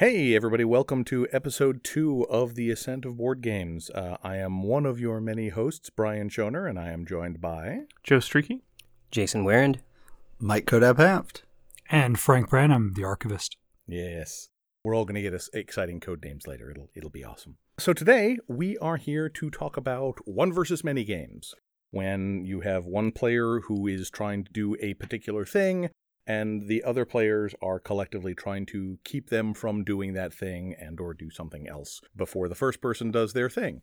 Hey, everybody, welcome to episode two of The Ascent of Board Games. Uh, I am one of your many hosts, Brian Schoner, and I am joined by. Joe Streaky, Jason Warand, Mike Kodab Haft, and Frank Branham, the archivist. Yes. We're all going to get us exciting code names later. It'll, it'll be awesome. So today, we are here to talk about one versus many games. When you have one player who is trying to do a particular thing, and the other players are collectively trying to keep them from doing that thing and or do something else before the first person does their thing.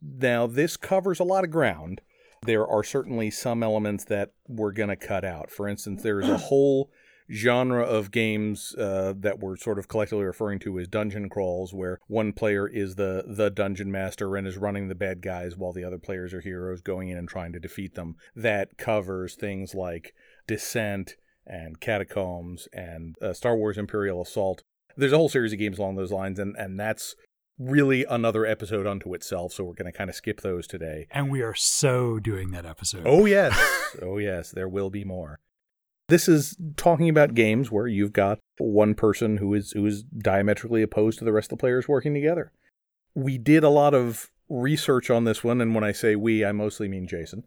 Now, this covers a lot of ground. There are certainly some elements that we're going to cut out. For instance, there's a whole genre of games uh, that we're sort of collectively referring to as dungeon crawls, where one player is the the dungeon master and is running the bad guys while the other players are heroes going in and trying to defeat them. That covers things like Descent and Catacombs and uh, Star Wars Imperial Assault. There's a whole series of games along those lines, and, and that's really another episode unto itself. So we're going to kind of skip those today. And we are so doing that episode. Oh, yes. oh, yes. There will be more. This is talking about games where you've got one person who is who is diametrically opposed to the rest of the players working together. We did a lot of research on this one, and when I say we, I mostly mean Jason,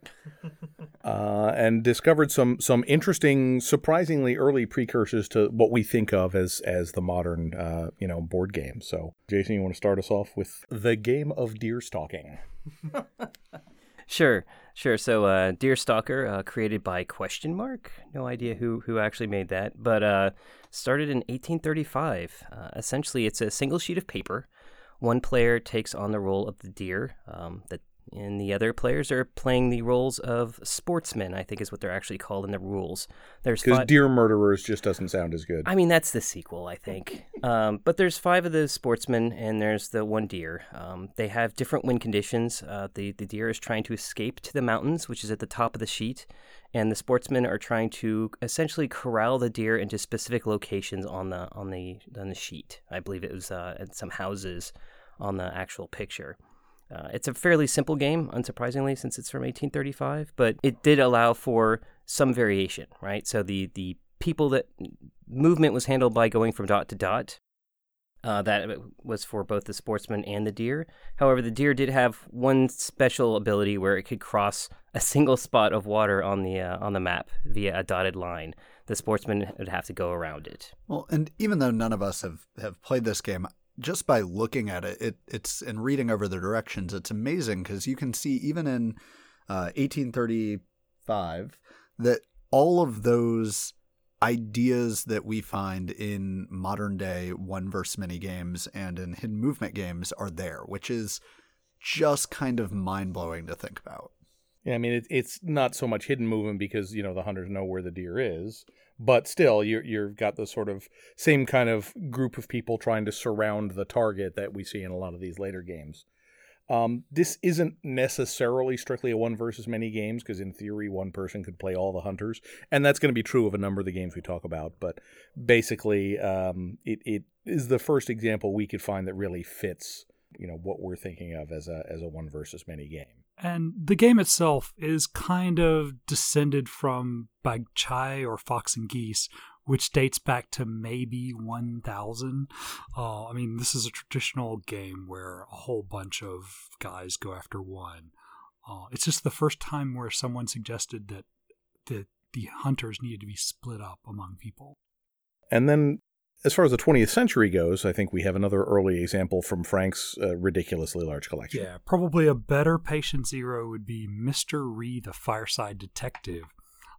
uh, and discovered some some interesting, surprisingly early precursors to what we think of as as the modern, uh, you know, board game. So, Jason, you want to start us off with the game of deer stalking? Sure, sure. So, uh, Deer Stalker, uh, created by Question Mark. No idea who who actually made that, but uh, started in 1835. Uh, essentially, it's a single sheet of paper. One player takes on the role of the deer. Um, that and the other players are playing the roles of sportsmen. I think is what they're actually called in the rules. There's Because deer murderers just doesn't sound as good. I mean, that's the sequel, I think. um, but there's five of the sportsmen, and there's the one deer. Um, they have different wind conditions. Uh, the the deer is trying to escape to the mountains, which is at the top of the sheet, and the sportsmen are trying to essentially corral the deer into specific locations on the on the on the sheet. I believe it was uh, at some houses on the actual picture. Uh, it's a fairly simple game, unsurprisingly, since it's from 1835, but it did allow for some variation, right? So the the people that movement was handled by going from dot to dot. Uh, that was for both the sportsman and the deer. However, the deer did have one special ability where it could cross a single spot of water on the uh, on the map via a dotted line. The sportsman would have to go around it. Well, and even though none of us have, have played this game, just by looking at it, it it's and reading over the directions, it's amazing because you can see even in uh, 1835 that all of those ideas that we find in modern day one verse many games and in hidden movement games are there, which is just kind of mind blowing to think about. Yeah, I mean it, it's not so much hidden movement because you know the hunters know where the deer is, but still you're you've got the sort of same kind of group of people trying to surround the target that we see in a lot of these later games. Um, this isn't necessarily strictly a one versus many games because in theory one person could play all the hunters, and that's going to be true of a number of the games we talk about. But basically, um, it it is the first example we could find that really fits you know what we're thinking of as a as a one versus many game. And the game itself is kind of descended from Bagh-Chal or Fox and Geese, which dates back to maybe 1000. Uh, I mean, this is a traditional game where a whole bunch of guys go after one. Uh, it's just the first time where someone suggested that the, the hunters needed to be split up among people. And then as far as the 20th century goes, I think we have another early example from Frank's uh, ridiculously large collection. Yeah, probably a better patient zero would be Mr. Ree the Fireside Detective.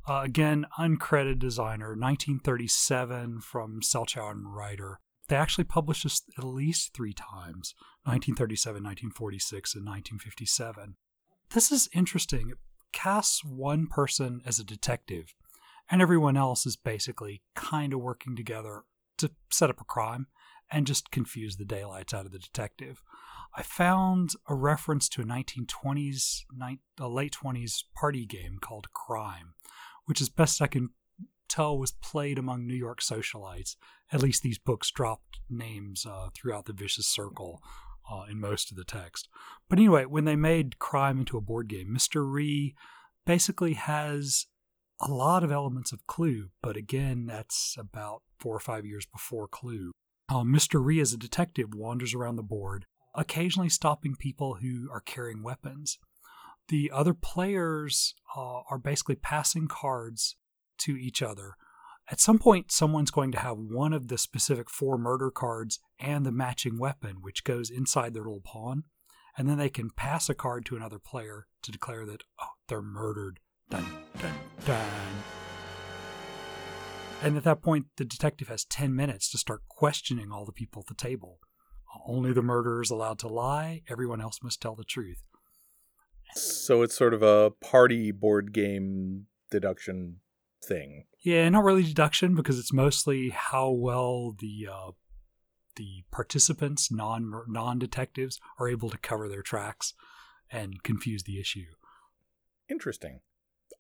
Uh, again, uncredited designer, 1937 from Selchow and Righter. They actually published this at least three times 1937, 1946, and 1957. This is interesting. It casts one person as a detective, and everyone else is basically kind of working together to set up a crime and just confuse the daylights out of the detective. I found a reference to a 1920s, a late 20s party game called Crime, which, as best I can tell, was played among New York socialites. At least these books dropped names uh, throughout the vicious circle uh, in most of the text. But anyway, when they made Crime into a board game, Mr. Ree basically has a lot of elements of Clue, but again, that's about four or five years before Clue. Uh, Mr. Ree, as a detective, wanders around the board, occasionally stopping people who are carrying weapons. The other players uh, are basically passing cards to each other. At some point, someone's going to have one of the specific four murder cards and the matching weapon, which goes inside their little pawn. And then they can pass a card to another player to declare that, oh, they're murdered. Dun, dun, dun. And at that point, the detective has 10 minutes to start questioning all the people at the table. Only the murderer is allowed to lie, everyone else must tell the truth. So it's sort of a party board game deduction thing. Yeah, not really deduction because it's mostly how well the uh, the participants, non non detectives, are able to cover their tracks and confuse the issue. Interesting.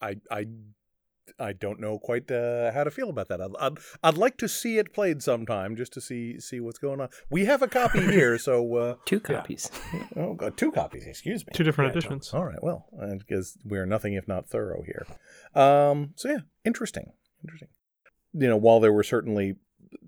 I I I don't know quite uh, how to feel about that. I'd, I'd, I'd like to see it played sometime just to see see what's going on. We have a copy here, so uh, two copies. Yeah. Oh, God, two copies. Excuse me. Two different yeah, editions. All right. Well, because we're nothing if not thorough here. Um, so yeah, interesting. Interesting. You know, while there were certainly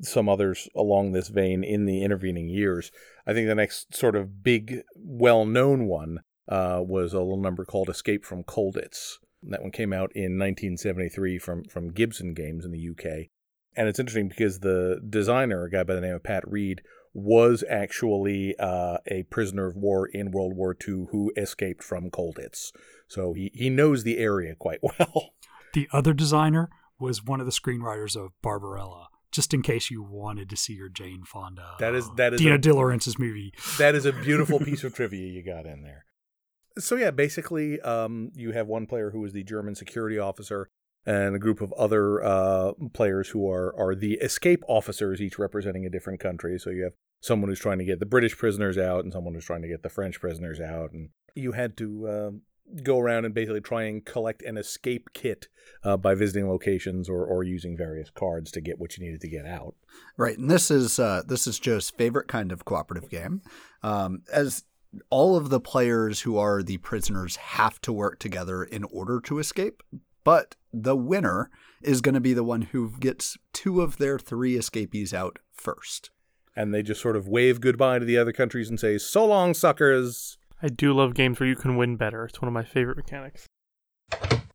some others along this vein in the intervening years, I think the next sort of big, well-known one uh, was a little number called "Escape from Colditz." That one came out in 1973 from from Gibson Games in the UK. And it's interesting because the designer, a guy by the name of Pat Reid, was actually uh, a prisoner of war in World War II who escaped from Colditz. So he, he knows the area quite well. The other designer was one of the screenwriters of Barbarella. Just in case you wanted to see your Jane Fonda, that is that is Dino De Laurentiis's movie. That is a beautiful piece of trivia you got in there. So yeah, basically, um, you have one player who is the German security officer, and a group of other uh, players who are are the escape officers, each representing a different country. So you have someone who's trying to get the British prisoners out, and someone who's trying to get the French prisoners out, and you had to uh, go around and basically try and collect an escape kit uh, by visiting locations or, or using various cards to get what you needed to get out. Right, and this is uh, this is Joe's favorite kind of cooperative game. Um, as all of the players who are the prisoners have to work together in order to escape, but the winner is going to be the one who gets two of their three escapees out first. And they just sort of wave goodbye to the other countries and say, So long, suckers. I do love games where you can win better. It's one of my favorite mechanics.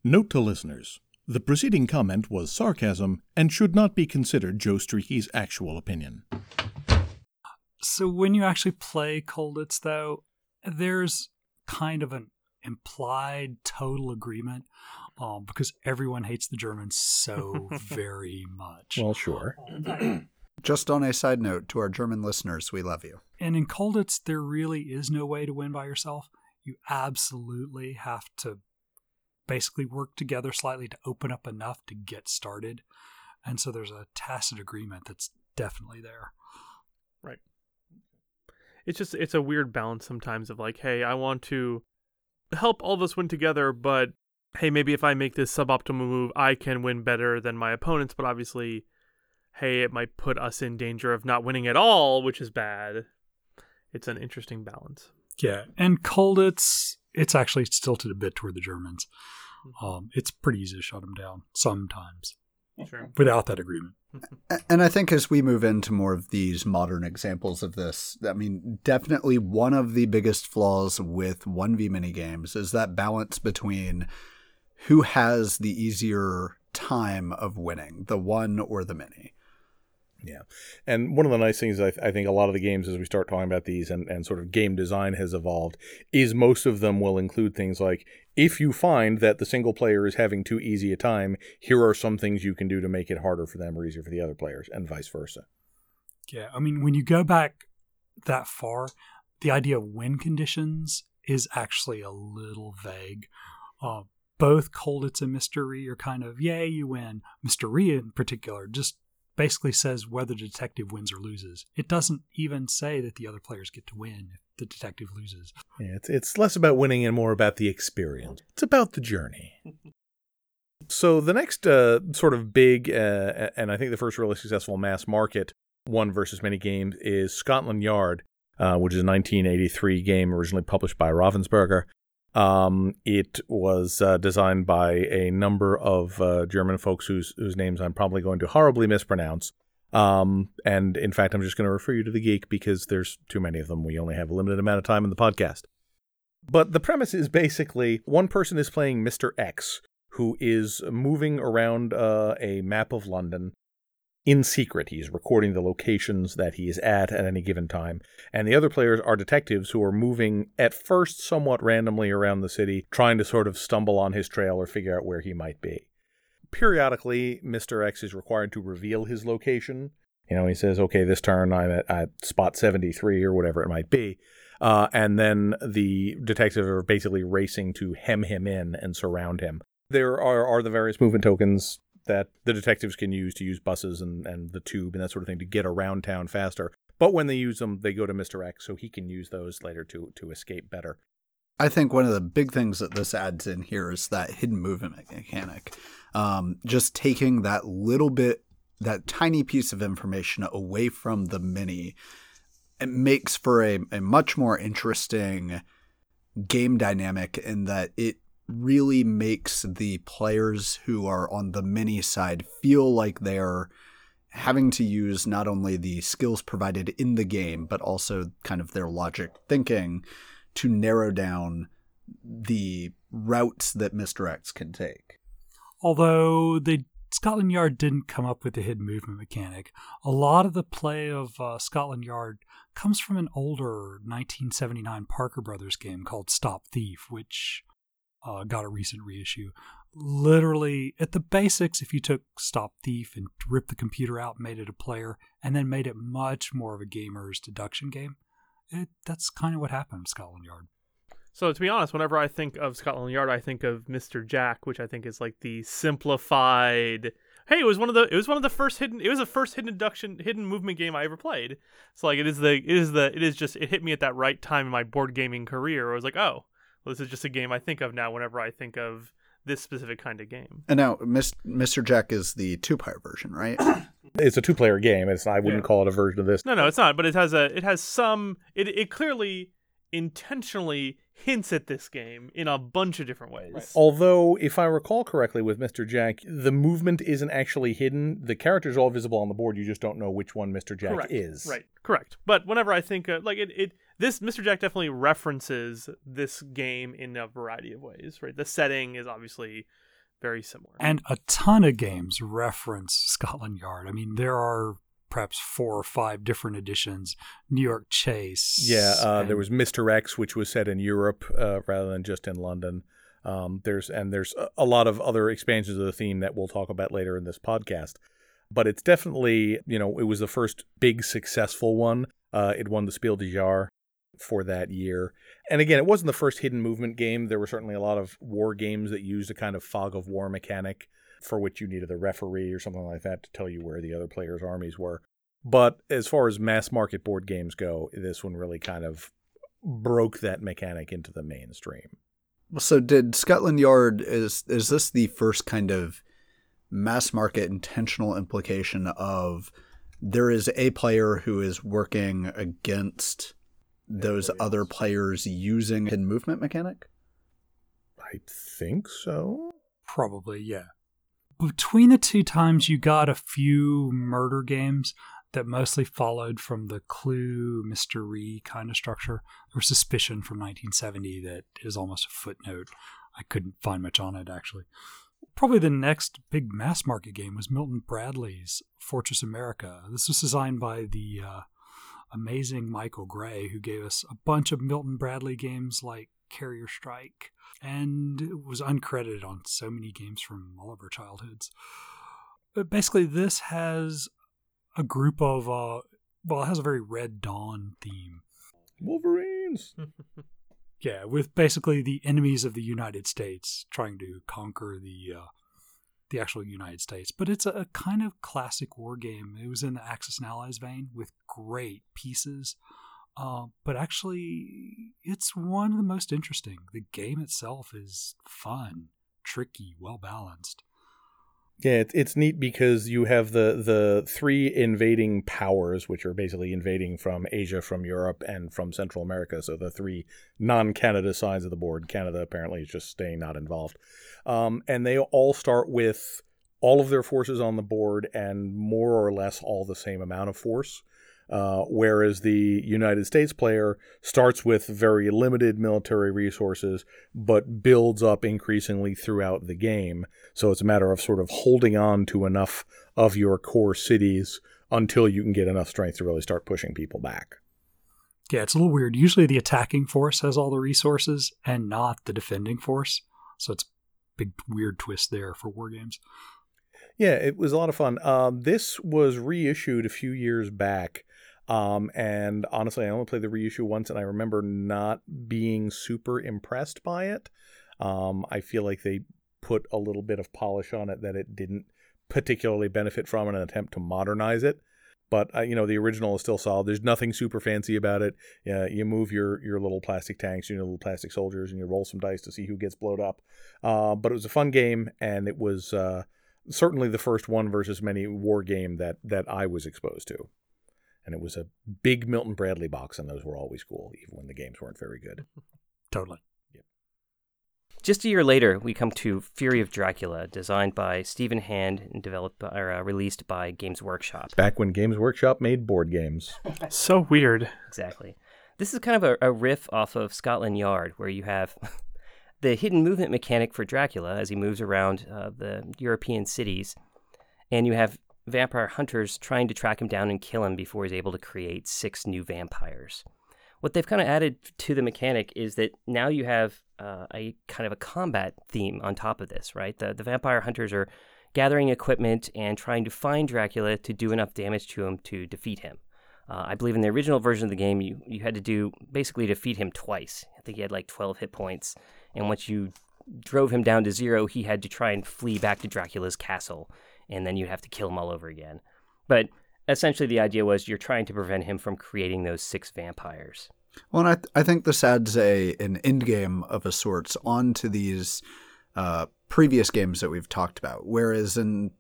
Note to listeners the preceding comment was sarcasm and should not be considered Joe Streaky's actual opinion. So, when you actually play Colditz, though, there's kind of an implied total agreement um, because everyone hates the Germans so very much. Well, sure. Just on a side note to our German listeners, we love you. And in Colditz, there really is no way to win by yourself. You absolutely have to basically work together slightly to open up enough to get started. And so there's a tacit agreement that's definitely there. Right it's just it's a weird balance sometimes of like, hey, I want to help all of us win together, but hey, maybe if I make this suboptimal move, I can win better than my opponents, but obviously, hey, it might put us in danger of not winning at all, which is bad. It's an interesting balance. Yeah, and Colditz, it's it's actually tilted a bit toward the Germans. Mm-hmm. Um, it's pretty easy to shut them down sometimes sure. without that agreement. And I think as we move into more of these modern examples of this, I mean, definitely one of the biggest flaws with 1v mini games is that balance between who has the easier time of winning, the one or the many. Yeah. And one of the nice things I, th- I, think a lot of the games as we start talking about these and, and sort of game design has evolved is most of them will include things like if you find that the single player is having too easy a time, here are some things you can do to make it harder for them or easier for the other players and vice versa. Yeah. I mean, when you go back that far, the idea of win conditions is actually a little vague. Uh, both Colditz and Mr. Ree are kind of, yay, you win. Ree in particular just basically says whether the detective wins or loses. It doesn't even say that the other players get to win if the detective loses. Yeah, it's it's less about winning and more about the experience. It's about the journey. so the next uh, sort of big uh, and I think the first really successful mass market one versus many games is Scotland Yard, uh, which is a 1983 game originally published by Ravensburger. Um, it was uh, designed by a number of uh, German folks whose whose names I'm probably going to horribly mispronounce. Um, and in fact, I'm just going to refer you to the geek because there's too many of them. We only have a limited amount of time in the podcast. But the premise is basically one person is playing Mr. X, who is moving around uh, a map of London in secret. He's recording the locations that he is at at any given time. And the other players are detectives who are moving at first somewhat randomly around the city, trying to sort of stumble on his trail or figure out where he might be. Periodically, Mr. X is required to reveal his location. You know, he says, okay, this turn I'm at, at spot 73 or whatever it might be. Uh, and then the detectives are basically racing to hem him in and surround him. There are, are the various movement tokens that the detectives can use to use buses and, and the tube and that sort of thing to get around town faster. But when they use them, they go to Mr. X so he can use those later to, to escape better. I think one of the big things that this adds in here is that hidden movement mechanic. Um, just taking that little bit, that tiny piece of information away from the mini, it makes for a, a much more interesting game dynamic in that it really makes the players who are on the mini side feel like they're having to use not only the skills provided in the game, but also kind of their logic thinking to narrow down the routes that Mr. X can take. Although the Scotland Yard didn't come up with the hidden movement mechanic, a lot of the play of uh, Scotland Yard comes from an older 1979 Parker Brothers game called Stop Thief, which uh, got a recent reissue. Literally, at the basics, if you took Stop Thief and ripped the computer out, made it a player, and then made it much more of a gamer's deduction game, it, that's kind of what happened in Scotland Yard. So to be honest, whenever I think of Scotland Yard, I think of Mr. Jack, which I think is like the simplified. Hey, it was one of the it was one of the first hidden it was the first hidden deduction hidden movement game I ever played. So like it is the it is the it is just it hit me at that right time in my board gaming career. I was like, oh, well, this is just a game I think of now whenever I think of this specific kind of game. And now, Mr. Jack is the two-player version, right? it's a two-player game. It's I wouldn't yeah. call it a version of this. No, no, it's not. But it has a it has some. It it clearly intentionally hints at this game in a bunch of different ways. Right. Although, if I recall correctly, with Mr. Jack, the movement isn't actually hidden. The characters are all visible on the board. You just don't know which one Mr. Jack Correct. is. Right. Correct. But whenever I think uh, like it, it, this Mr. Jack definitely references this game in a variety of ways. Right. The setting is obviously very similar, and a ton of games reference Scotland Yard. I mean, there are perhaps four or five different editions. New York Chase. Yeah, uh, and... there was Mr. X, which was set in Europe uh, rather than just in London. Um, there's and there's a lot of other expansions of the theme that we'll talk about later in this podcast. But it's definitely, you know, it was the first big successful one. Uh, it won the Spiel des Jahres for that year. And again, it wasn't the first hidden movement game. There were certainly a lot of war games that used a kind of fog of war mechanic for which you needed a referee or something like that to tell you where the other players' armies were. But as far as mass market board games go, this one really kind of broke that mechanic into the mainstream. So did Scotland Yard is is this the first kind of mass market intentional implication of there is a player who is working against those other players using hidden movement mechanic? I think so. Probably, yeah. Between the two times you got a few murder games that mostly followed from the clue mystery kind of structure or suspicion from 1970 that is almost a footnote. I couldn't find much on it actually. Probably the next big mass market game was milton bradley's fortress america. This was designed by the uh, amazing michael gray who gave us a bunch of milton bradley games like carrier strike and was uncredited on so many games from all of our childhoods. But basically, this has a group of, uh, well, it has a very Red Dawn theme. Wolverines! Yeah, with basically the enemies of the United States trying to conquer the uh, the actual United States. But it's a, a kind of classic war game. It was in the Axis and Allies vein with great pieces. Uh, but actually, it's one of the most interesting. The game itself is fun, tricky, well balanced. Yeah, it's neat because you have the the three invading powers, which are basically invading from Asia, from Europe, and from Central America. So the three non-Canada sides of the board. Canada apparently is just staying not involved, um, and they all start with all of their forces on the board and more or less all the same amount of force. Uh, whereas the United States player starts with very limited military resources, but builds up increasingly throughout the game. So it's a matter of sort of holding on to enough of your core cities until you can get enough strength to really start pushing people back. Yeah, it's a little weird. Usually the attacking force has all the resources and not the defending force. So it's a big weird twist there for war games. Yeah, it was a lot of fun. Um, this was reissued a few years back um, and honestly, I only played the reissue once, and I remember not being super impressed by it. Um, I feel like they put a little bit of polish on it that it didn't particularly benefit from in an attempt to modernize it. But uh, you know, the original is still solid. There's nothing super fancy about it. You move your your little plastic tanks, your little plastic soldiers, and you roll some dice to see who gets blowed up. Uh, but it was a fun game, and it was uh, certainly the first one versus many war game that that I was exposed to and it was a big Milton Bradley box, and those were always cool, even when the games weren't very good. Totally. Yep. Just a year later, we come to Fury of Dracula, designed by Stephen Hand and developed by, or uh, released by Games Workshop. Back when Games Workshop made board games. so weird. Exactly. This is kind of a, a riff off of Scotland Yard, where you have the hidden movement mechanic for Dracula as he moves around uh, the European cities, and you have vampire hunters trying to track him down and kill him before he's able to create six new vampires. What they've kind of added to the mechanic is that now you have uh, a kind of a combat theme on top of this, right? The, the vampire hunters are gathering equipment and trying to find Dracula to do enough damage to him to defeat him. Uh, I believe in the original version of the game, you, you had to do basically defeat him twice. I think he had like 12 hit points. And once you drove him down to zero, he had to try and flee back to Dracula's castle and then you'd have to kill him all over again. But essentially, the idea was you're trying to prevent him from creating those six vampires. Well, I, th- I think this adds a an end game of a sorts onto these uh, previous games that we've talked about. Whereas in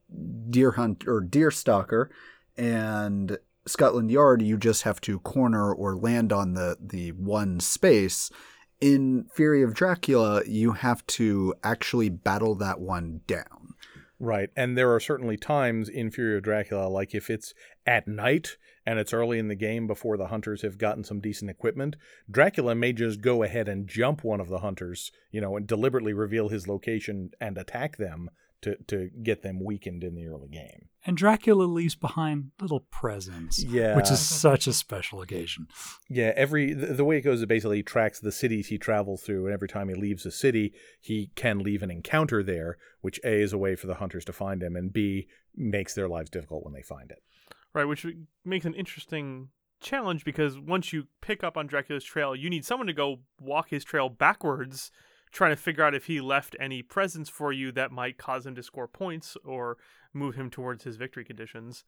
Deer Hunt or Deer Stalker and Scotland Yard, you just have to corner or land on the the one space. In Fury of Dracula, you have to actually battle that one down. Right. And there are certainly times in Fury of Dracula, like if it's at night and it's early in the game before the hunters have gotten some decent equipment, Dracula may just go ahead and jump one of the hunters, you know, and deliberately reveal his location and attack them to, to get them weakened in the early game. And Dracula leaves behind little presents, yeah. which is such a special occasion. Yeah, every the, the way it goes is basically he tracks the cities he travels through, and every time he leaves a city, he can leave an encounter there, which A is a way for the hunters to find him, and B makes their lives difficult when they find it. Right, which makes an interesting challenge because once you pick up on Dracula's trail, you need someone to go walk his trail backwards trying to figure out if he left any presents for you that might cause him to score points or move him towards his victory conditions.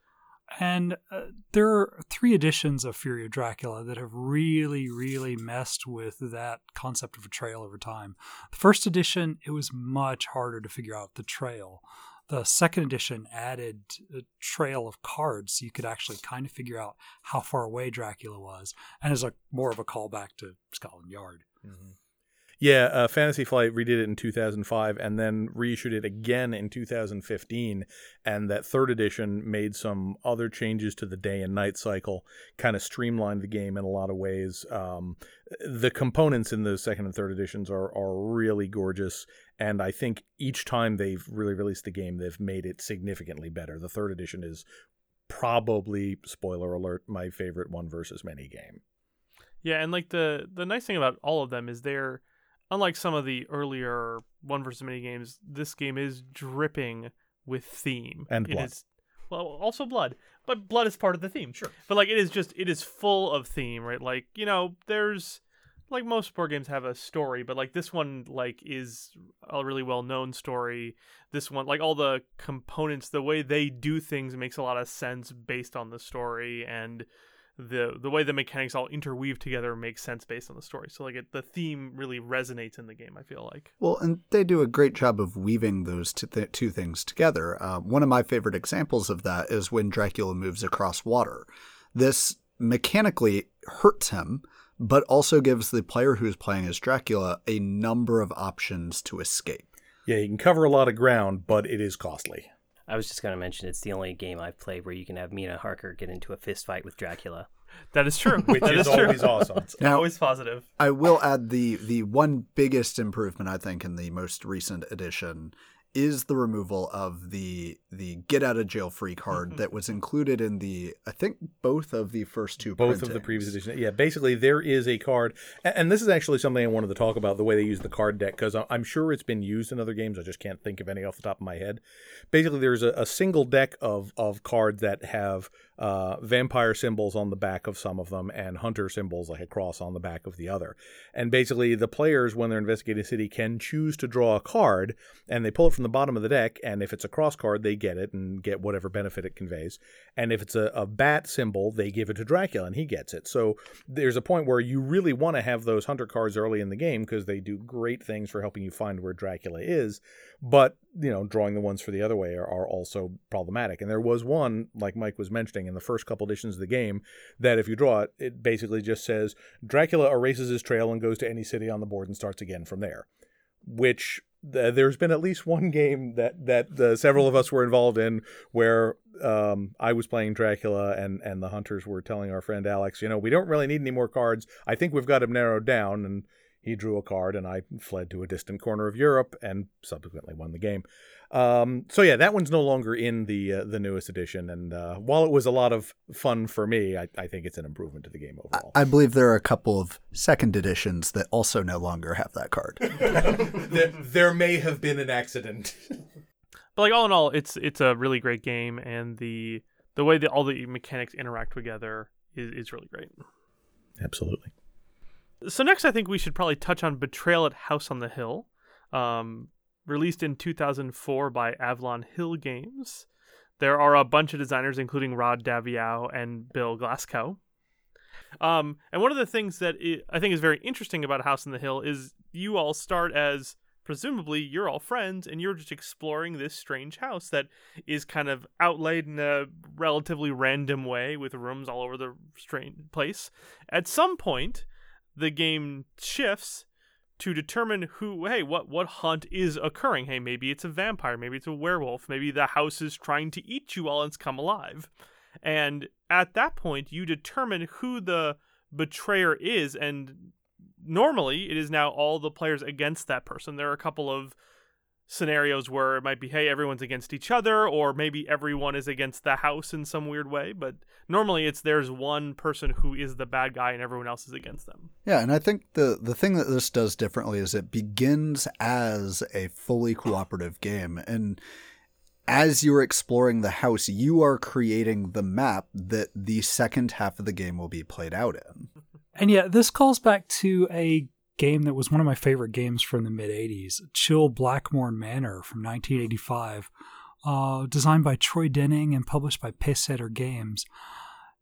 And uh, there are three editions of Fury of Dracula that have really, really messed with that concept of a trail over time. The first edition, it was much harder to figure out the trail. The second edition added a trail of cards so you could actually kind of figure out how far away Dracula was, and is a more of a callback to Scotland Yard. Mm-hmm. Yeah, uh, Fantasy Flight redid it in 2005 and then reissued it again in 2015. And that third edition made some other changes to the day and night cycle, kind of streamlined the game in a lot of ways. Um, the components in the second and third editions are, are really gorgeous. And I think each time they've really released the game, they've made it significantly better. The third edition is probably, spoiler alert, my favorite one versus many game. Yeah, and like the the nice thing about all of them is they're unlike some of the earlier one versus many games, this game is dripping with theme and it blood. Is, well, also blood, but blood is part of the theme. Sure. But like, it is just it is full of theme, right? Like you know, there's like most board games have a story, but like this one like is a really well known story. This one like all the components, the way they do things makes a lot of sense based on the story and the the way the mechanics all interweave together makes sense based on the story. So like it, the theme really resonates in the game. I feel like. Well, and they do a great job of weaving those two, th- two things together. Uh, one of my favorite examples of that is when Dracula moves across water. This mechanically hurts him, but also gives the player who's playing as Dracula a number of options to escape. Yeah, you can cover a lot of ground, but it is costly. I was just going to mention it's the only game I've played where you can have Mina Harker get into a fist fight with Dracula. That is true. Which that is, is true. always awesome. Now- always positive. I will add the the one biggest improvement I think in the most recent edition is the removal of the the get out of jail free card mm-hmm. that was included in the I think both of the first two both of the previous editions. Yeah, basically there is a card, and this is actually something I wanted to talk about the way they use the card deck because I'm sure it's been used in other games. I just can't think of any off the top of my head. Basically, there's a, a single deck of of cards that have uh, vampire symbols on the back of some of them and hunter symbols like a cross on the back of the other. And basically, the players when they're investigating a city can choose to draw a card, and they pull it from the bottom of the deck. And if it's a cross card, they get it and get whatever benefit it conveys. And if it's a, a bat symbol, they give it to Dracula and he gets it. So there's a point where you really want to have those hunter cards early in the game because they do great things for helping you find where Dracula is. But, you know, drawing the ones for the other way are, are also problematic. And there was one, like Mike was mentioning, in the first couple editions of the game, that if you draw it, it basically just says Dracula erases his trail and goes to any city on the board and starts again from there. Which th- there's been at least one game that that uh, several of us were involved in where um, I was playing Dracula and and the hunters were telling our friend Alex, you know, we don't really need any more cards. I think we've got him narrowed down, and he drew a card, and I fled to a distant corner of Europe and subsequently won the game. Um, so yeah, that one's no longer in the uh, the newest edition, and uh, while it was a lot of fun for me, I, I think it's an improvement to the game overall. I believe there are a couple of second editions that also no longer have that card. there, there may have been an accident. But like all in all, it's it's a really great game, and the the way that all the mechanics interact together is, is really great. Absolutely. So next, I think we should probably touch on Betrayal at House on the Hill, um, released in 2004 by Avalon Hill Games. There are a bunch of designers, including Rob Daviau and Bill Glassco. Um, and one of the things that i I think is very interesting about House on the Hill is you all start as presumably you're all friends and you're just exploring this strange house that is kind of outlaid in a relatively random way with rooms all over the strange place. At some point, the game shifts to determine who hey what what hunt is occurring. Hey maybe it's a vampire maybe it's a werewolf maybe the house is trying to eat you while it's come alive. And at that point you determine who the betrayer is and normally it is now all the players against that person. There are a couple of scenarios where it might be hey everyone's against each other or maybe everyone is against the house in some weird way but normally it's there's one person who is the bad guy and everyone else is against them Yeah, and I think the the thing that this does differently is it begins as a fully cooperative game and as you're exploring the house, you are creating the map that the second half of the game will be played out in. And yeah, this calls back to a game that was one of my favorite games from the mid 80s Chill Black Morn Manor from 1985, uh, designed by Troy Denning and published by Pacesetter Games.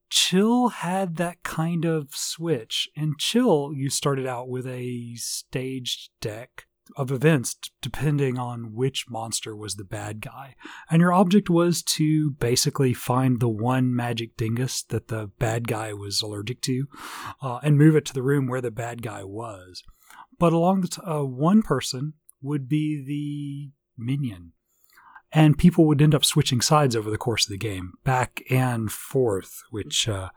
Chill had that kind of switch. In Chill, you started out with a staged deck of events depending on which monster was the bad guy. And your object was to basically find the one magic dingus that the bad guy was allergic to uh, and move it to the room where the bad guy was. But along the t- uh, one person would be the minion. And people would end up switching sides over the course of the game, back and forth, which uh,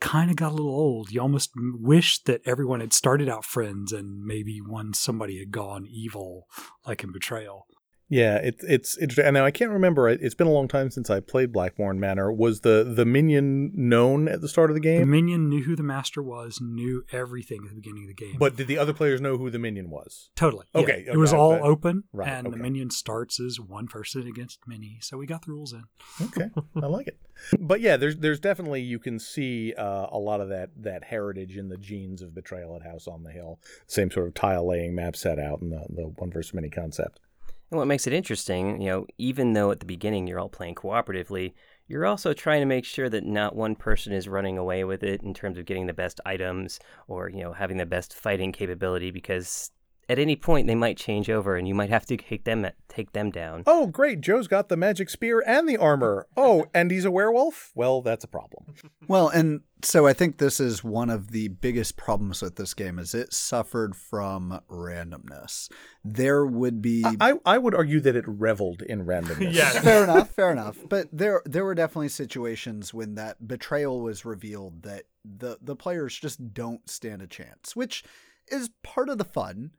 kind of got a little old. You almost wish that everyone had started out friends and maybe one somebody had gone evil, like in Betrayal. Yeah, it's it's interesting. And now I can't remember. It's been a long time since I played Black Morn Manor. Was the the minion known at the start of the game? The minion knew who the master was, knew everything at the beginning of the game. but did the other players know who the minion was? totally, yeah. Okay, it was okay, all okay. open, Right, and okay. the minion starts as one person against many. So we got the rules in. Okay, I like it. But yeah, there's there's definitely you can see uh, a lot of that that heritage in the genes of Betrayal at House on the Hill. Same sort of tile laying map set out and the the one versus many concept. And what makes it interesting, you know, even though at the beginning you're all playing cooperatively, you're also trying to make sure that not one person is running away with it in terms of getting the best items or, you know, having the best fighting capability because at any point they might change over and you might have to take them take them down. Oh, great! Joe's got the magic spear and the armor. Oh, and he's a werewolf. Well, that's a problem. Well, and so I think this is one of the biggest problems with this game is it suffered from randomness. There would be I I would argue that it reveled in randomness. Yes. fair enough, fair enough. But there there were definitely situations when that betrayal was revealed that the the players just don't stand a chance, which is part of the fun,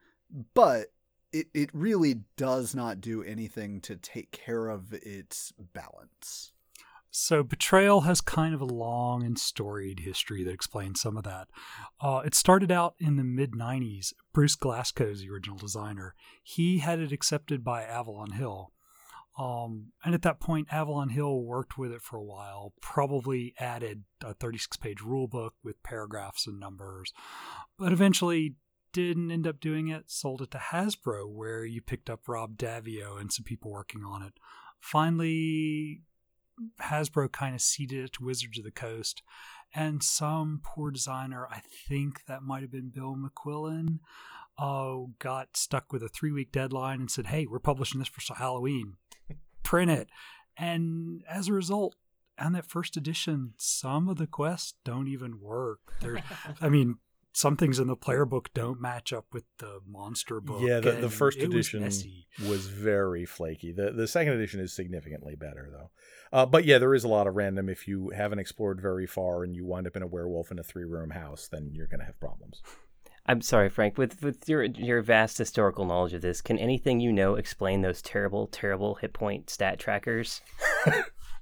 but it, it really does not do anything to take care of its balance. So Betrayal has kind of a long and storied history that explains some of that. Uh, it started out in the mid 90s. Bruce Glassco is the original designer. He had it accepted by Avalon Hill. Um, and at that point, Avalon Hill worked with it for a while, probably added a 36 page rule book with paragraphs and numbers, but eventually didn't end up doing it, sold it to Hasbro, where you picked up Rob Daviau and some people working on it. Finally, Hasbro kind of ceded it to Wizards of the Coast, and some poor designer, I think that might have been Bill McQuillan, uh, got stuck with a three week deadline and said, Hey, we're publishing this for Halloween. Print it. And as a result, on that first edition, some of the quests don't even work. I mean, some things in the player book don't match up with the monster book. Yeah, the, the first it was edition was, very flaky. The the second edition is significantly better though. Uh, but yeah, there is a lot of random. If you haven't explored very far and you wind up in a werewolf in a three room house, then you're gonna have problems. I'm sorry, Frank. With with your your vast historical knowledge of this, can anything you know explain those terrible, terrible hit point stat trackers?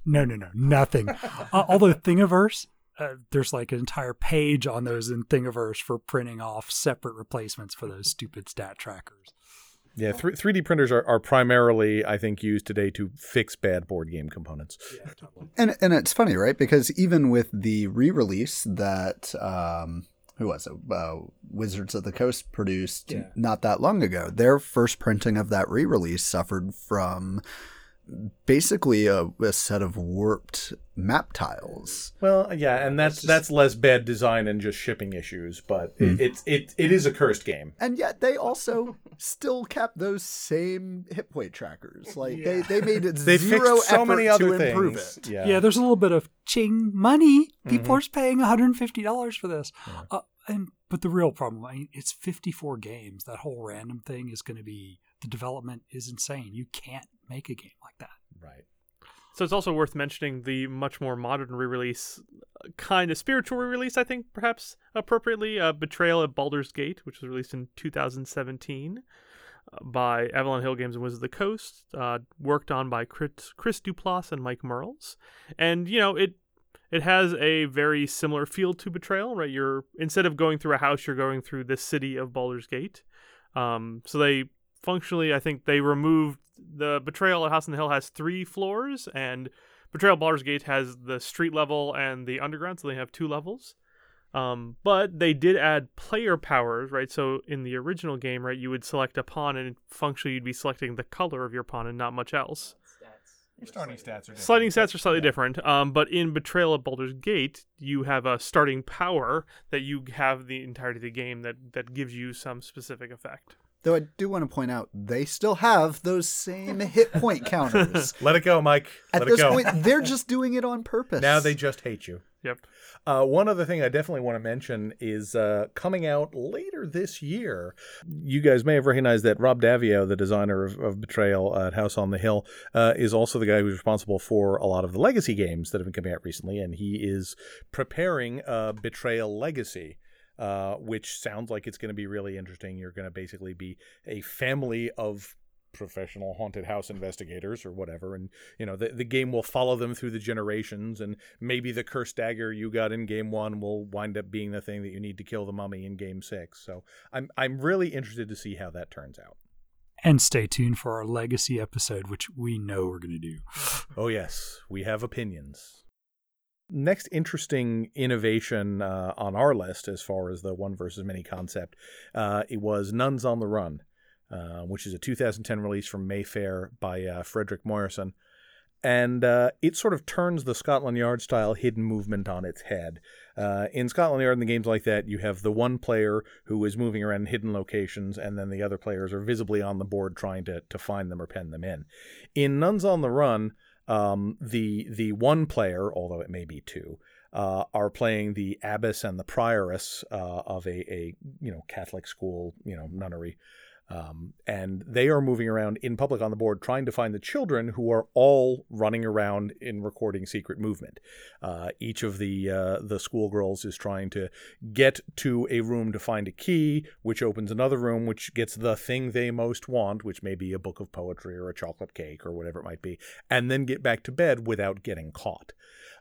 No, no, no, nothing. uh, although Thingiverse, uh, there's like an entire page on those in Thingiverse for printing off separate replacements for those stupid stat trackers. Yeah, three 3D printers are, are primarily, I think, used today to fix bad board game components. And and it's funny, right? Because even with the re-release that um, who was it? Uh, Wizards of the Coast produced Yeah. not that long ago. Their first printing of that re-release suffered from basically a, a set of warped map tiles. Well, yeah, and that's that's less bad design and just shipping issues, but it, it's it it is a cursed game. And yet they also still kept those same hit point trackers. Like they, they made it They zero fixed so effort many other to improve things. it. Yeah. Yeah. there's a little bit of ching money. People are paying $150 for this. Uh, and but the real problem, I mean, it's 54 games. That whole random thing is going to be the development is insane. You can't make a game like that. right. So it's also worth mentioning the much more modern re-release, uh, kind of spiritual re-release, I think, perhaps appropriately, uh, Betrayal at Baldur's Gate, which was released in 2017 uh, by Avalon Hill Games and Wizards of the Coast, uh, worked on by Chris, Chris Duplass and Mike Mearls, and you know it. It has a very similar feel to Betrayal, right? You're instead of going through a house, you're going through the city of Baldur's Gate. Um, so they functionally, I think they removed the Betrayal at House on the Hill has three floors, and Betrayal of Baldur's Gate has the street level and the underground, so they have two levels. Um, but they did add player powers, right? So in the original game, right, you would select a pawn, and functionally you'd be selecting the color of your pawn and not much else. Your starting stats are different. Sliding stats are slightly different, um, but in Betrayal of Baldur's Gate, you have a starting power that you have the entirety of the game that, that gives you some specific effect. Though I do want to point out they still have those same hit point counters. Let it go, Mike. At Let this it go. point, they're just doing it on purpose. now they just hate you. Yep. Uh, one other thing I definitely want to mention is uh, coming out later this year. You guys may have recognized that Rob Daviau, the designer of, of Betrayal at House on the Hill, uh, is also the guy who's responsible for a lot of the legacy games that have been coming out recently, and he is preparing uh, Betrayal Legacy. Uh, which sounds like it's going to be really interesting. You're going to basically be a family of professional haunted house investigators or whatever and you know the, the game will follow them through the generations and maybe the cursed dagger you got in game one will wind up being the thing that you need to kill the mummy in game six so i'm i'm really interested to see how that turns out And stay tuned for our legacy episode, which we know we're going to do. oh yes we have opinions next interesting innovation uh, on our list as far as the one versus many concept uh, it was nuns on the run uh, which is a 2010 release from mayfair by uh, frederick moyersoen and uh, it sort of turns the scotland yard style hidden movement on its head. Uh, in scotland yard in the games like that you have the one player who is moving around hidden locations and then the other players are visibly on the board trying to, to find them or pen them in. In nuns on the run um, the the one player, although it may be two, uh, are playing the abbess and the prioress uh, of a, a you know Catholic school you know nunnery, um, and they are moving around in public on the board trying to find the children who are all running around in recording secret movement. Uh, each of the uh, the schoolgirls is trying to get to a room to find a key, which opens another room, which gets the thing they most want, which may be a book of poetry or a chocolate cake or whatever it might be, and then get back to bed without getting caught.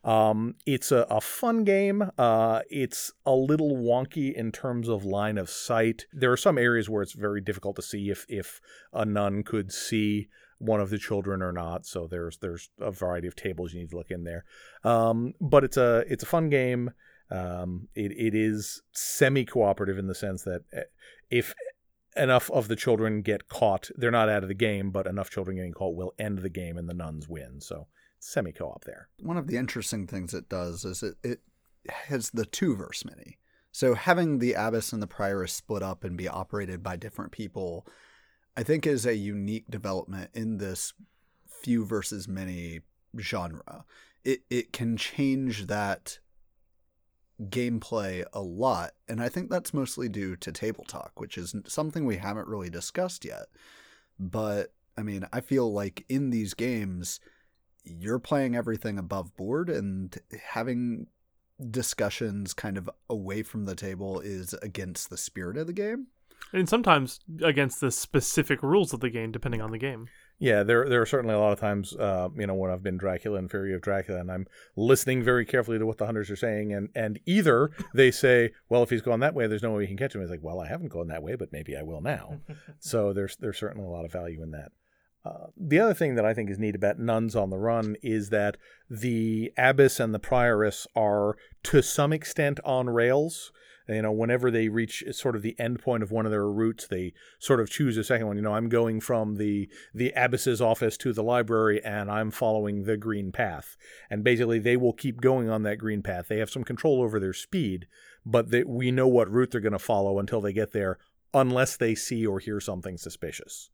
Um, it's a, a fun game. Uh, it's a little wonky in terms of line of sight. There are some areas where it's very difficult to see if if a nun could see one of the children or not. So there's there's a variety of tables you need to look in there. Um, but it's a it's a fun game. Um, it it is semi cooperative in the sense that eh, if enough of the children get caught, they're not out of the game, but enough children getting caught will end the game and the nuns win. So semi co-op there. One of the interesting things it does is it, it has the two verse mini. So having the abbess and the prioress split up and be operated by different people, I think is a unique development in this few versus many genre. It it can change that gameplay a lot, and I think that's mostly due to table talk, which is something we haven't really discussed yet. But I mean, I feel like in these games, you're playing everything above board and having discussions kind of away from the table is against the spirit of the game. And sometimes against the specific rules of the game, depending on the game. Yeah, there there are certainly a lot of times, uh, you know, when I've been Dracula and Fury of Dracula, and I'm listening very carefully to what the hunters are saying, and and either they say, well, if he's gone that way, there's no way we can catch him. he's like, well, I haven't gone that way, but maybe I will now. so there's there's certainly a lot of value in that. The other thing that I think is neat about Nuns on the Run is that the abbess and the prioress are to some extent on rails. You know, whenever they reach sort of the end point of one of their routes, they sort of choose a second one. You know, I'm going from the the abbess's office to the library, and I'm following the green path. And basically, they will keep going on that green path. They have some control over their speed, but they, we know what route they're going to follow until they get there, unless they see or hear something suspicious.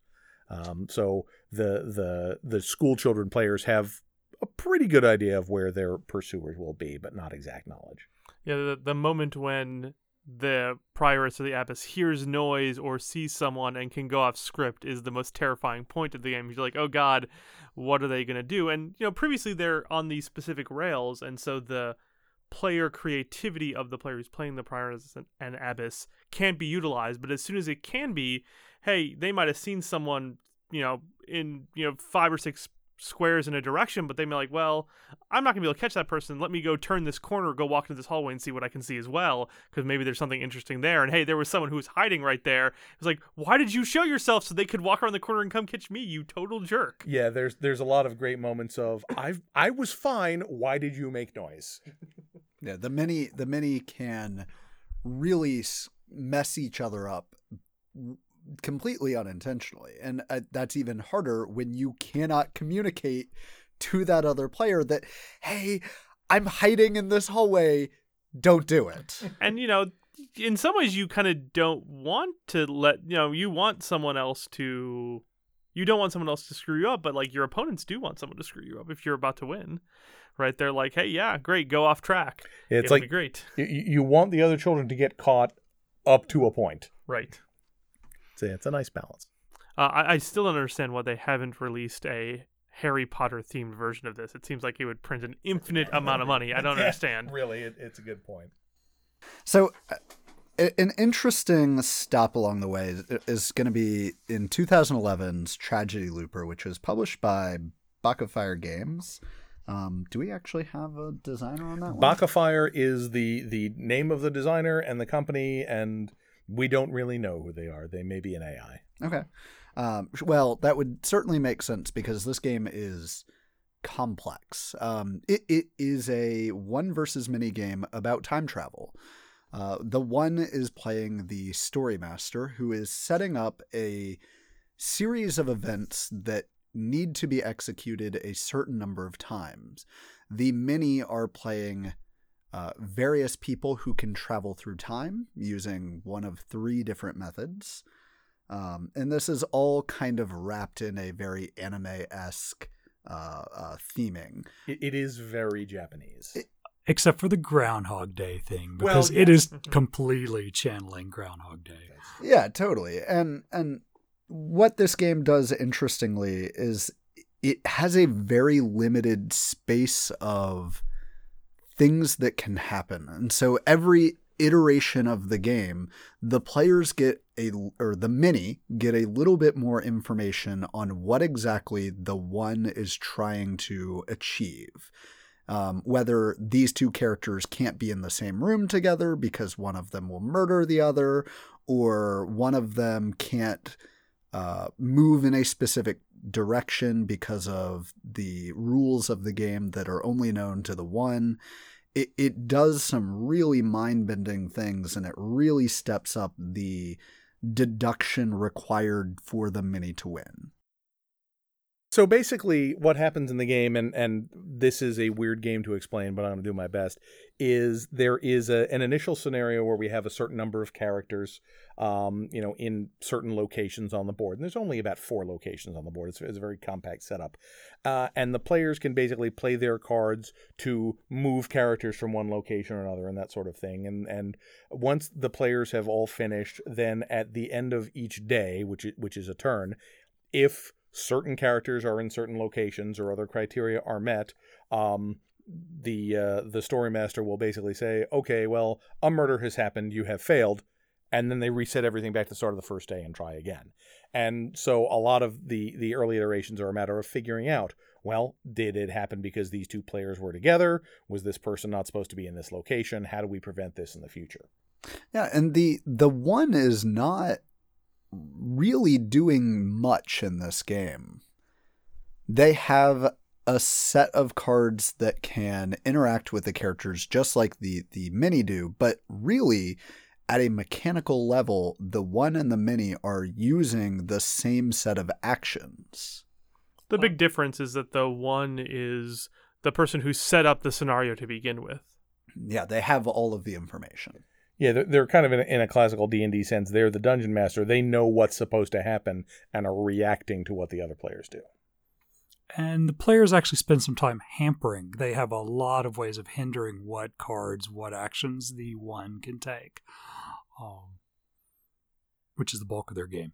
Um, so the the the school children players have a pretty good idea of where their pursuers will be, but not exact knowledge. Yeah, the, the moment when the prioress or the abbess hears noise or sees someone and can go off script is the most terrifying point of the game. You're like, oh god, what are they going to do? And you know, previously they're on these specific rails, and so the player creativity of the player who's playing the prioress and, and abbess can't be utilized. But as soon as it can be, hey, they might have seen someone, you know, in you know five or six squares in a direction, but they may be like, well, I'm not gonna be able to catch that person. Let me go turn this corner, go walk into this hallway and see what I can see as well, because maybe there's something interesting there. And hey, there was someone who was hiding right there. It's like, why did you show yourself so they could walk around the corner and come catch me? You total jerk. Yeah, there's there's a lot of great moments of I've I was fine. Why did you make noise? Yeah, the mini the mini can really mess each other up completely unintentionally. And uh, that's even harder when you cannot communicate to that other player that, hey, I'm hiding in this hallway. Don't do it. And, you know, in some ways, you kind of don't want to let, you know, you want someone else to. You don't want someone else to screw you up, but like your opponents do want someone to screw you up if you're about to win, right? They're like, "Hey, yeah, great, go off track." It's It'll like be great, you, you want the other children to get caught up to a point. right? So it's a nice balance. Uh, I, I still don't understand why they haven't released a Harry Potter themed version of this. It seems like it would print an infinite amount of money. I don't understand. Really, it, it's a good point. So, uh, An interesting stop along the way is- is going to be in 2011's Tragedy Looper, which was published by Fire Games. Um, do we actually have a designer on that one? Bakafire is the the name of the designer and the company, and we don't really know who they are. They may be an AI. Okay. Um, well, that would certainly make sense because this game is complex. Um, it, it is a one versus many game about time travel. Uh, the one is playing the story master who is setting up a series of events that need to be executed a certain number of times. The many are playing uh, various people who can travel through time using one of three different methods. Um, and this is all kind of wrapped in a very anime esque uh, uh, theming. It, it is very Japanese. Except for the Groundhog Day thing, Well, because it is yes. Completely channeling Groundhog Day. Yeah, totally. And and what this game does interestingly is it has a very limited space of things that can happen. And so every iteration of the game, the players get a or the mini get a little bit more information on what exactly the one is trying to achieve. Um, whether these two characters can't be in the same room together because one of them will murder the other, or one of them can't uh, move in a specific direction because of the rules of the game that are only known to the one. It, it does some really mind bending things and it really steps up the deduction required for the mini to win. So basically, what happens in the game, and and this is a weird game to explain, but I'm to do my best. Is there is a, an initial scenario where we have a certain number of characters, um, you know, in certain locations on the board, and there's only about four locations on the board. It's, it's a very compact setup, uh, and the players can basically play their cards to move characters from one location or another, and that sort of thing. And and once the players have all finished, then at the end of each day, which which is a turn, if certain characters are in certain locations or other criteria are met, um, the uh, the story master will basically say, "Okay, well, a murder has happened. You have failed," and then they reset everything back to the start of the first day and try again. And so a lot of the the early iterations are a matter of figuring out. Well, did it happen because these two players were together? Was this person not supposed to be in this location? How do we prevent this in the future? Yeah, and the the one is not really doing much in this game. They have a set of cards that can interact with the characters just like the the mini do, but really at a mechanical level, the one and the mini are using the same set of actions. The big difference is that the one is the person who set up the scenario to begin with. Yeah, they have all of the information. Yeah, they're, they're kind of in a, in a classical D and D sense. They're the dungeon master. They know what's supposed to happen and are reacting to what the other players do. And the players actually spend some time hampering. They have a lot of ways of hindering what cards, what actions the one can take, um, which is the bulk of their game.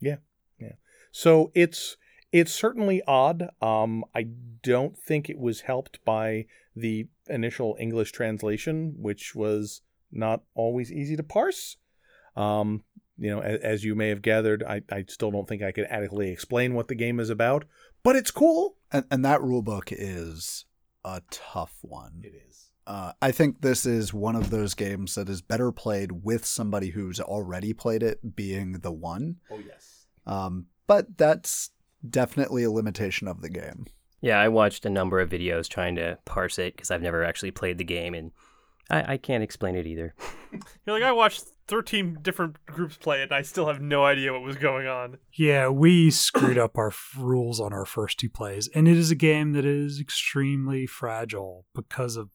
Yeah yeah so it's it's certainly odd. Um, I don't think it was helped by the initial English translation, which was not always easy to parse. Um, you know, as, as you may have gathered, I, I still don't think I could adequately explain what the game is about, but it's cool. And, and that rule book is a tough one. It is. Uh, I think this is one of those games that is better played with somebody who's already played it, being the one. Oh yes. Um, but that's definitely a limitation of the game. Yeah, I watched a number of videos trying to parse it because I've never actually played the game and I, I can't explain it either. You're like, I watched 13 different groups play it, and I still have no idea what was going on. Yeah, we screwed up our f- rules on our first two plays, and it is a game that is extremely fragile because of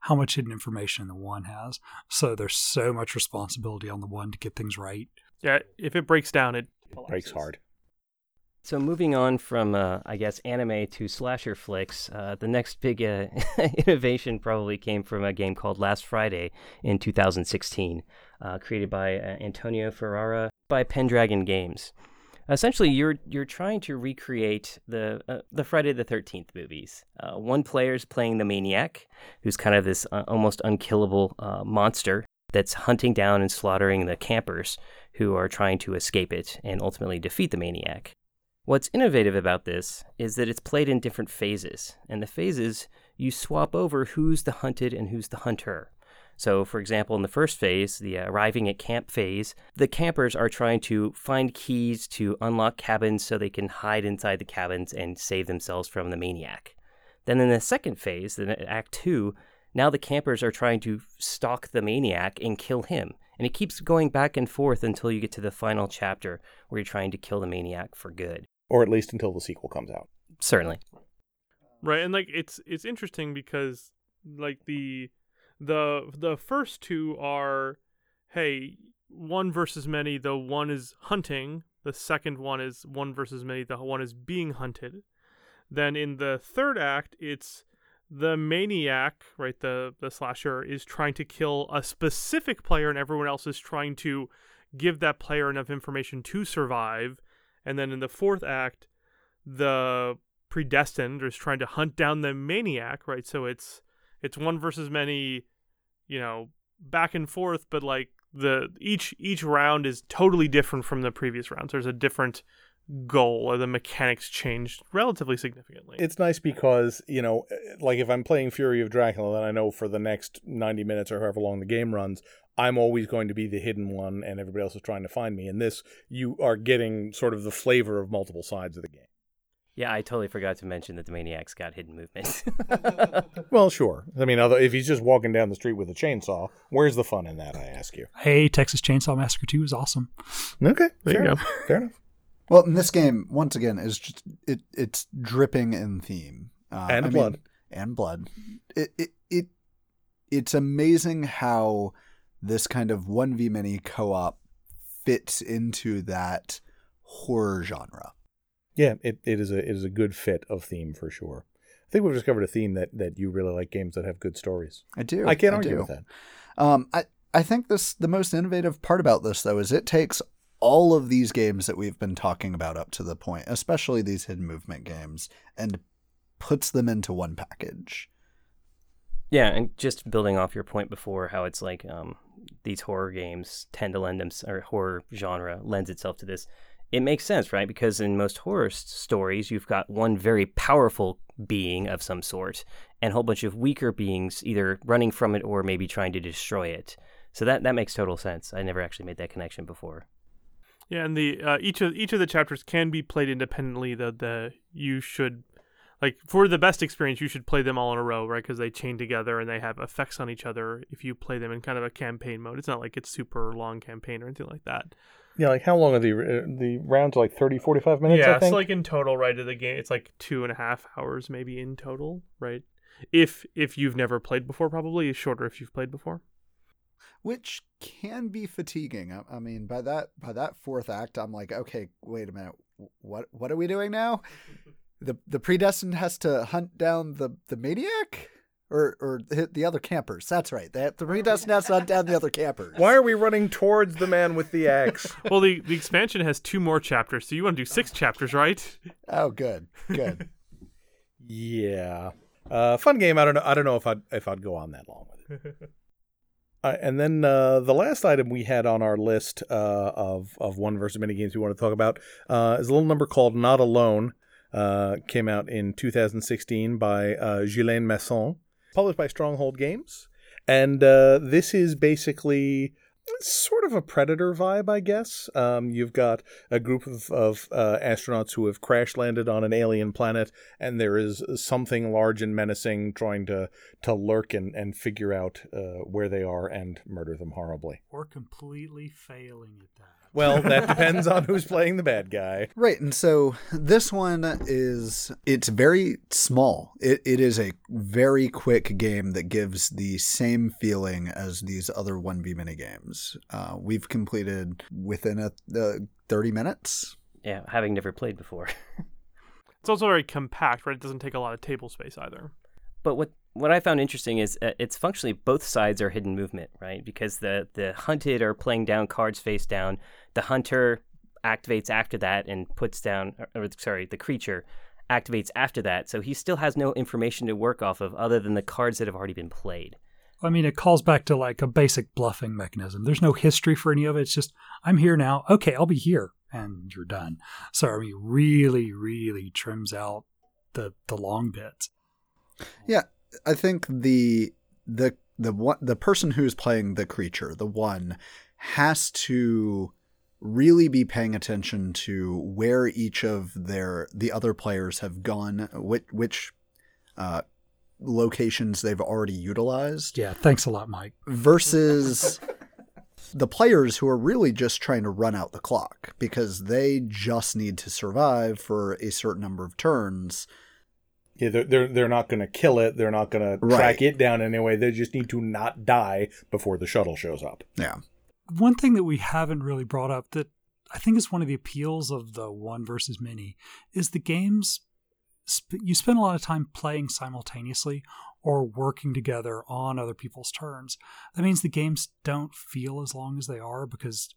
how much hidden information the one has. So there's so much responsibility on the one to get things right. Yeah, if it breaks down, it Breaks hard. So moving on from, uh, I guess, anime to slasher flicks, uh, the next big uh, innovation probably came from a game called Last Friday in 2016, uh, created by uh, Antonio Ferrara by Pendragon Games. Essentially, you're you're trying to recreate the uh, the Friday the Thirteenth movies. One player's playing the maniac, who's kind of this almost unkillable monster that's hunting down and slaughtering the campers who are trying to escape it and ultimately defeat the maniac. What's innovative about this is that it's played in different phases, and the phases you swap over who's the hunted and who's the hunter. So, for example, in the first phase, the arriving at camp phase, the campers are trying to find keys to unlock cabins so they can hide inside the cabins and save themselves from the maniac. Then in the second phase, the Act 2, now the campers are trying to stalk the maniac and kill him. And it keeps going back and forth until you get to the final chapter where you're trying to kill the maniac for good. Or at least until the sequel comes out. Certainly. Right, and like it's it's interesting because like the the the first two are hey, one versus many, the one is hunting, the second one is one versus many, the one is being hunted. Then in the third act, it's the maniac, right, the the slasher is trying to kill a specific player and everyone else is trying to give that player enough information to survive. And then in the fourth act, the predestined is trying to hunt down the maniac, right? So it's it's one versus many, you know, back and forth, but like the each each round is totally different from the previous rounds. There's a different goal or the mechanics changed relatively significantly. It's nice because, you know, like if I'm playing Fury of Dracula, then I know for the next 90 minutes or however long the game runs, I'm always going to be the hidden one and everybody else is trying to find me. In this, you are getting sort of the flavor of multiple sides of the game. Yeah, I totally forgot to mention that the maniac's got hidden movement. Well, sure. I mean, other, if he's just walking down the street with a chainsaw, where's the fun in that, I ask you? Hey, Texas Chainsaw Massacre 2 is awesome. Okay. There fair you go. Fair enough. Well, in this game, once again, is just it. It's dripping in theme uh, And I mean- blood. and blood. It, it it it's amazing how this kind of one v many co op fits into that horror genre. Yeah, it, it is a it is a good fit of theme for sure. I think we've discovered a theme that, that you really like games that have good stories. I do. I can't argue with that. Um, I I think this the most innovative part about this though is it takes all of these games that we've been talking about up to the point, especially these hidden movement games, and puts them into one package. Yeah, and just building off your point before, how it's like um, these horror games tend to lend them, or horror genre lends itself to this. It makes sense, right? Because in most horror stories, you've got one very powerful being of some sort, and a whole bunch of weaker beings either running from it or maybe trying to destroy it. So that that makes total sense. I never actually made that connection before. Yeah, and the uh, each of each of the chapters can be played independently. The the you should like for the best experience, you should play them all in a row, right? Because they chain together and they have effects on each other. If you play them in kind of a campaign mode, it's not like it's super long campaign or anything like that. Yeah, like how long are the uh, the rounds? Are like 30, 45 minutes, yeah, I think? so like in total, right? Of the game, it's like two and a half hours maybe in total, right? If if you've never played before, probably it's shorter if you've played before. Which can be fatiguing. I, I mean, by that by that fourth act, I'm like, okay, wait a minute, what what are we doing now? The the predestined has to hunt down the the maniac, or or hit the other campers. That's right. That the predestined has to hunt down the other campers. Why are we running towards the man with the axe? well, the the expansion has two more chapters, so you want to do six chapters, right? Oh, good, good. yeah, uh, fun game. I don't know. I don't know if I'd if I'd go on that long with it. Uh, and then uh, the last item we had on our list uh, of of one versus many games we want to talk about uh, is a little number called "Not Alone." Uh, came out in 2016 by uh, Masson, published by Stronghold Games, and uh, this is basically sort of a predator vibe, I guess. Um, you've got a group of, of uh, astronauts who have crash landed on an alien planet, and there is something large and menacing trying to to lurk and, and figure out uh, where they are and murder them horribly. Or completely failing at that. Well, that depends on who's playing the bad guy. Right, and so this one is it's very small. It it is a very quick game that gives the same feeling as these other one v mini games. Uh, we've completed within a the thirty minutes. Yeah, having never played before. It's also very compact, right? It doesn't take a lot of table space either. But what what I found interesting is uh, it's functionally both sides are hidden movement, right? Because the the hunted are playing down cards face down. The hunter activates after that and puts down, or, or sorry, the creature activates after that. So he still has no information to work off of other than the cards that have already been played. I mean, it calls back to like a basic bluffing mechanism. There's no history for any of it. It's just, I'm here now. Okay, I'll be here. And you're done. So, I mean, really, really trims out the, the long bits. Yeah, I think the the the one the person who's playing the creature, the one, has to really be paying attention to where each of their the other players have gone, which which uh, locations they've already utilized, Yeah, thanks a lot, Mike. versus the players who are really just trying to run out the clock because they just need to survive for a certain number of turns. Yeah, they're they're, they're not going to kill it. They're not going to track it down anyway. They just need to not die before the shuttle shows up. Yeah. One thing that we haven't really brought up that I think is one of the appeals of the one versus many is the games. Sp- you spend a lot of time playing simultaneously or working together on other people's turns. That means the games don't feel as long as they are because,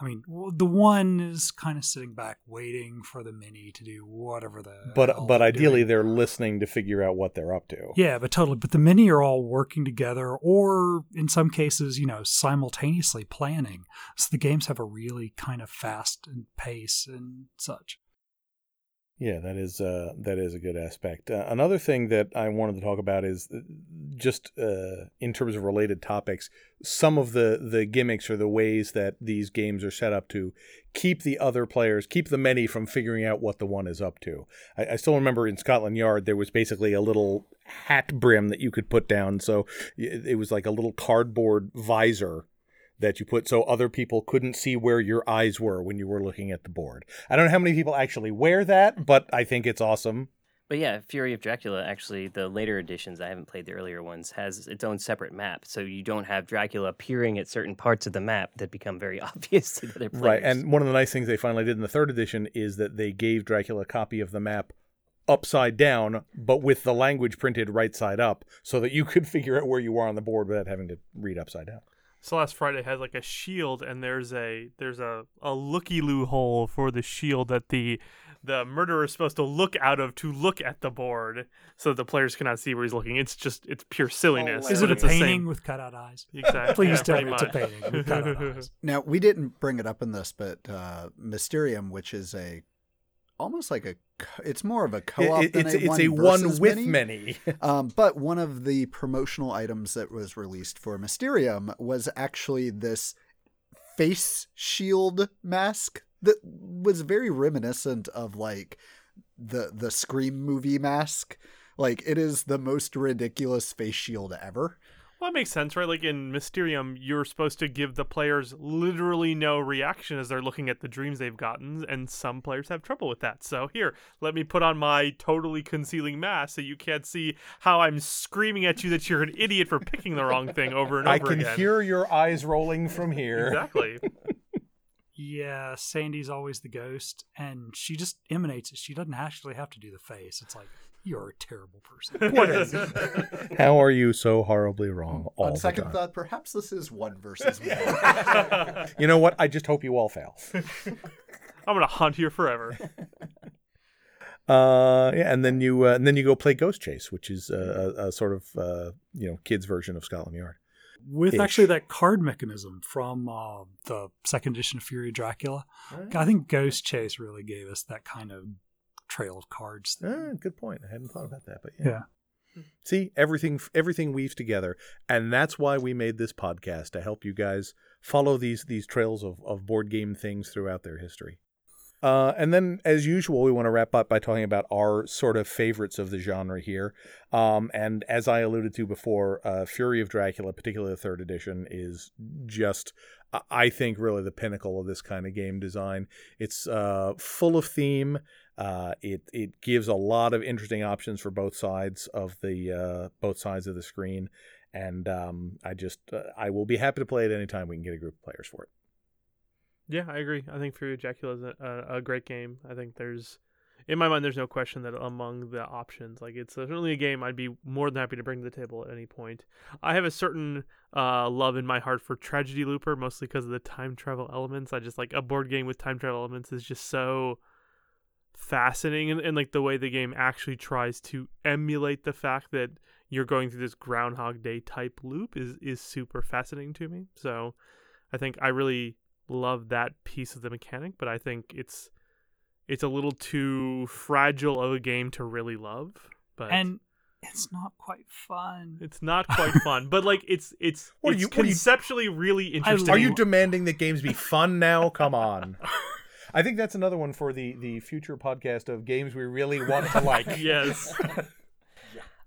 I mean, the one is kind of sitting back waiting for the mini to do whatever the. But but they're ideally, doing. they're listening to figure out what they're up to. Yeah, but totally. But the mini are all working together, or in some cases, you know, simultaneously planning. So the games have a really kind of fast and pace and such. Yeah, that is uh, that is a good aspect. Uh, another thing that I wanted to talk about is uh, just uh, in terms of related topics, some of the the gimmicks or the ways that these games are set up to keep the other players, keep the many from figuring out what the one is up to. I, I still remember in Scotland Yard there was basically a little hat brim that you could put down, so it was like a little cardboard visor that you put so other people couldn't see where your eyes were when you were looking at the board. I don't know how many people actually wear that, but I think it's awesome. But yeah, Fury of Dracula, actually, the later editions, I haven't played the earlier ones, has its own separate map. So you don't have Dracula appearing at certain parts of the map that become very obvious to the other players. Right. And one of the nice things they finally did in the third edition is that they gave Dracula a copy of the map upside down, but with the language printed right side up so that you could figure out where you are on the board without having to read upside down. So last Friday has like a shield, and there's a there's a a looky loo hole for the shield that the the murderer is supposed to look out of to look at the board, so the players cannot see where he's looking. It's just it's pure silliness. Is it a it's the same- painting with cutout eyes? Exactly. Please yeah, tell pretty me it's a painting with cutout eyes. Now we didn't bring it up in this, but uh, Mysterium, which is a almost like a, it's more of a co-op It- than it's a it's one a one with many. many. Um, but one of the promotional items that was released for Mysterium was actually this face shield mask that was very reminiscent of like the the Scream movie mask. Like it is the most ridiculous face shield ever. Well, that makes sense, right? Like in Mysterium, you're supposed to give the players literally no reaction as they're looking at the dreams they've gotten, and some players have trouble with that. So here, let me put on my totally concealing mask so you can't see how I'm screaming at you that you're an idiot for picking the wrong thing over and over again. I can again. hear your eyes rolling from here. exactly. Yeah, Sandy's always the ghost, and she just emanates it. She doesn't actually have to do the face. It's like you're a terrible person. What is? How are you so horribly wrong all On the second time? thought, perhaps this is one versus one. You know what? I just hope you all fail. I'm gonna hunt here forever. Uh, yeah, and then you uh, and then you go play Ghost Chase, which is a, a, a sort of uh, you know kids version of Scotland Yard. With Ish. actually that card mechanism from uh, the second edition of Fury of Dracula. I think Ghost Chase really gave us that kind of trail of cards. Ah, good point. I hadn't thought about that, but yeah. Yeah. See, everything everything weaves together, and that's why we made this podcast to help you guys follow these these trails of, of board game things throughout their history. Uh, and then, as usual, we want to wrap up by talking about our sort of favorites of the genre here. Um, and as I alluded to before, uh, Fury of Dracula, particularly the third edition, is just, I- think, really the pinnacle of this kind of game design. It's uh, full of theme. Uh, it it gives a lot of interesting options for both sides of the uh, both sides of the screen, and um, I just uh, I will be happy to play it anytime we can get a group of players for it. Yeah, I agree. I think Fury Dracula is a, a great game. I think there's, in my mind, there's no question that among the options, like it's certainly a game I'd be more than happy to bring to the table at any point. I have a certain uh, love in my heart for Tragedy Looper, mostly because of the time travel elements. I just like a board game with time travel elements is just so fascinating, and, and like the way the game actually tries to emulate the fact that you're going through this Groundhog Day type loop is is super fascinating to me. So I think I really love that piece of the mechanic, but I think it's it's a little too fragile of a game to really love. But and it's not quite fun. it's not quite fun. But like it's it's What are it's you- what you- conceptually really interesting. Are you demanding that games be fun now? Come on. I think that's another one for the the future podcast of games we really want to like. yes.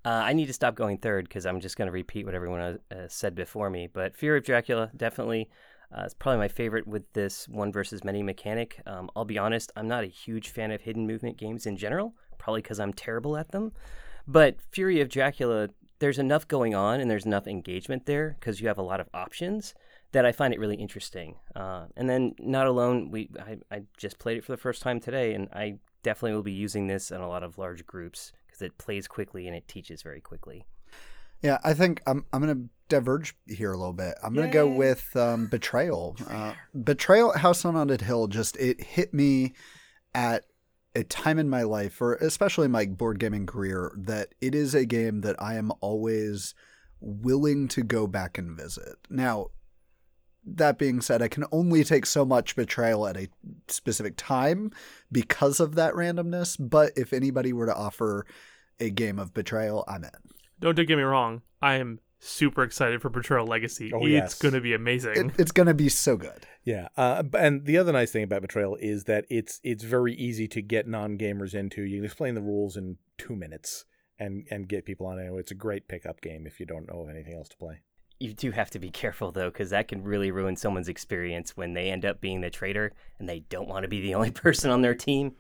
Uh, I need to stop going third because I'm just going to repeat what everyone uh, uh, said before me. But Fury of Dracula, definitely. Uh, it's probably my favorite with this one versus many mechanic. Um, I'll be honest, I'm not a huge fan of hidden movement games in general, probably because I'm terrible at them. But Fury of Dracula, there's enough going on and there's enough engagement there because you have a lot of options that I find it really interesting. Uh, and then not alone, we I, I just played it for the first time today, and I definitely will be using this in a lot of large groups because it plays quickly and it teaches very quickly. Yeah, I think I'm I'm gonna diverge here a little bit. I'm gonna go with um, Betrayal. Uh, Betrayal at House on Haunted Hill just it hit me at a time in my life, or especially my board gaming career, that it is a game that I am always willing to go back and visit. Now, that being said, I can only take so much betrayal at a specific time because of that randomness. But if anybody were to offer a game of betrayal, I'm in. Don't get me wrong. I am super excited for Betrayal Legacy. Oh, it's yes. going to be amazing. It, it's going to be so good. Yeah, uh, and the other nice thing about Betrayal is that it's it's very easy to get non gamers into. You can explain the rules in two minutes and and get people on it. It's a great pickup game if you don't know of anything else to play. You do have to be careful though, because that can really ruin someone's experience when they end up being the traitor and they don't want to be the only person on their team.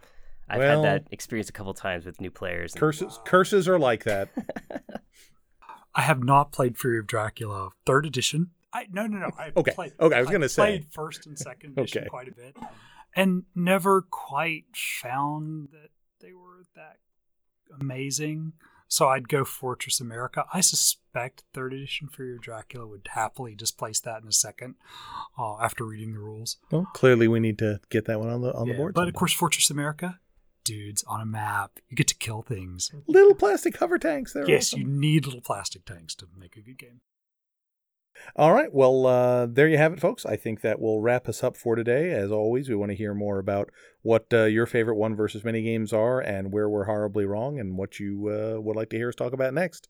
I've Well- had that experience a couple times with new players. and- Curses curses are like that. I have not played Fury of Dracula third edition. I no no no. I Okay, Played, okay, I was gonna say. played first and second edition Okay. quite a bit, and never quite found that they were that amazing. So I'd go Fortress America. I suspect third edition Fury of Dracula would happily displace that in a second uh, after reading the rules. well, clearly we need to get that one on the on the board. but of course, Fortress America, dudes on a map. You get to kill things. little plastic hover tanks. There. yes, you need little plastic tanks to make a good game. All right. Well, uh, there you have it, folks. I think that will wrap us up for today. As always, we want to hear more about what uh, your favorite one versus many games are and where we're horribly wrong and what you uh, would like to hear us talk about next.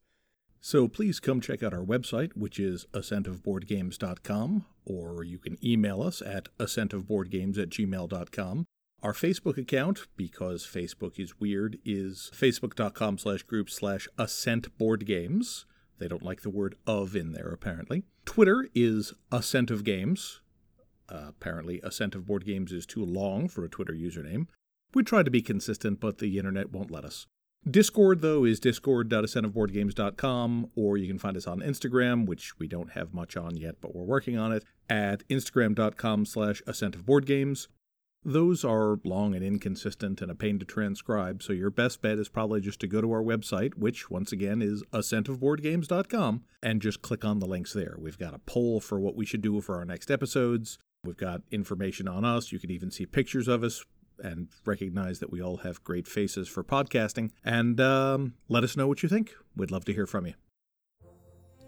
So please come check out our website, which is ascentofboardgames.com, or you can email us at ascentofboardgames at gmail.com. Our Facebook account, because Facebook is weird, is facebook.com slash group slash ascentboardgames. They don't like the word of in there, apparently. Twitter is Ascent of Games. Uh, apparently, Ascent of Board Games is too long for a Twitter username. We try to be consistent, but the internet won't let us. Discord, though, is discord.ascentofboardgames.com, or you can find us on Instagram, which we don't have much on yet, but we're working on it, at instagram.com slash ascentofboardgames. Those are long and inconsistent and a pain to transcribe, so your best bet is probably just to go to our website, which, once again, is ascentofboardgames.com, and just click on the links there. We've got a poll for what we should do for our next episodes. We've got information on us. You can even see pictures of us and recognize that we all have great faces for podcasting. And um, let us know what you think. We'd love to hear from you.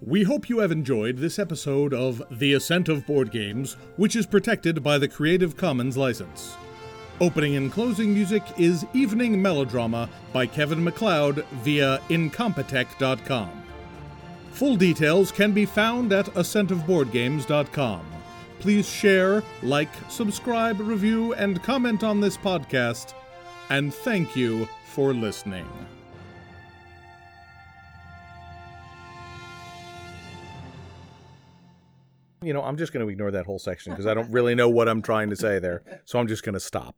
We hope you have enjoyed this episode of The Ascent of Board Games, which is protected by the Creative Commons license. Opening and closing music is Evening Melodrama by Kevin MacLeod via Incompetech.com. Full details can be found at ascentofboardgames.com. Please share, like, subscribe, review, and comment on this podcast. And thank you for listening. You know, I'm just going to ignore that whole section because I don't really know what I'm trying to say there. So I'm just going to stop.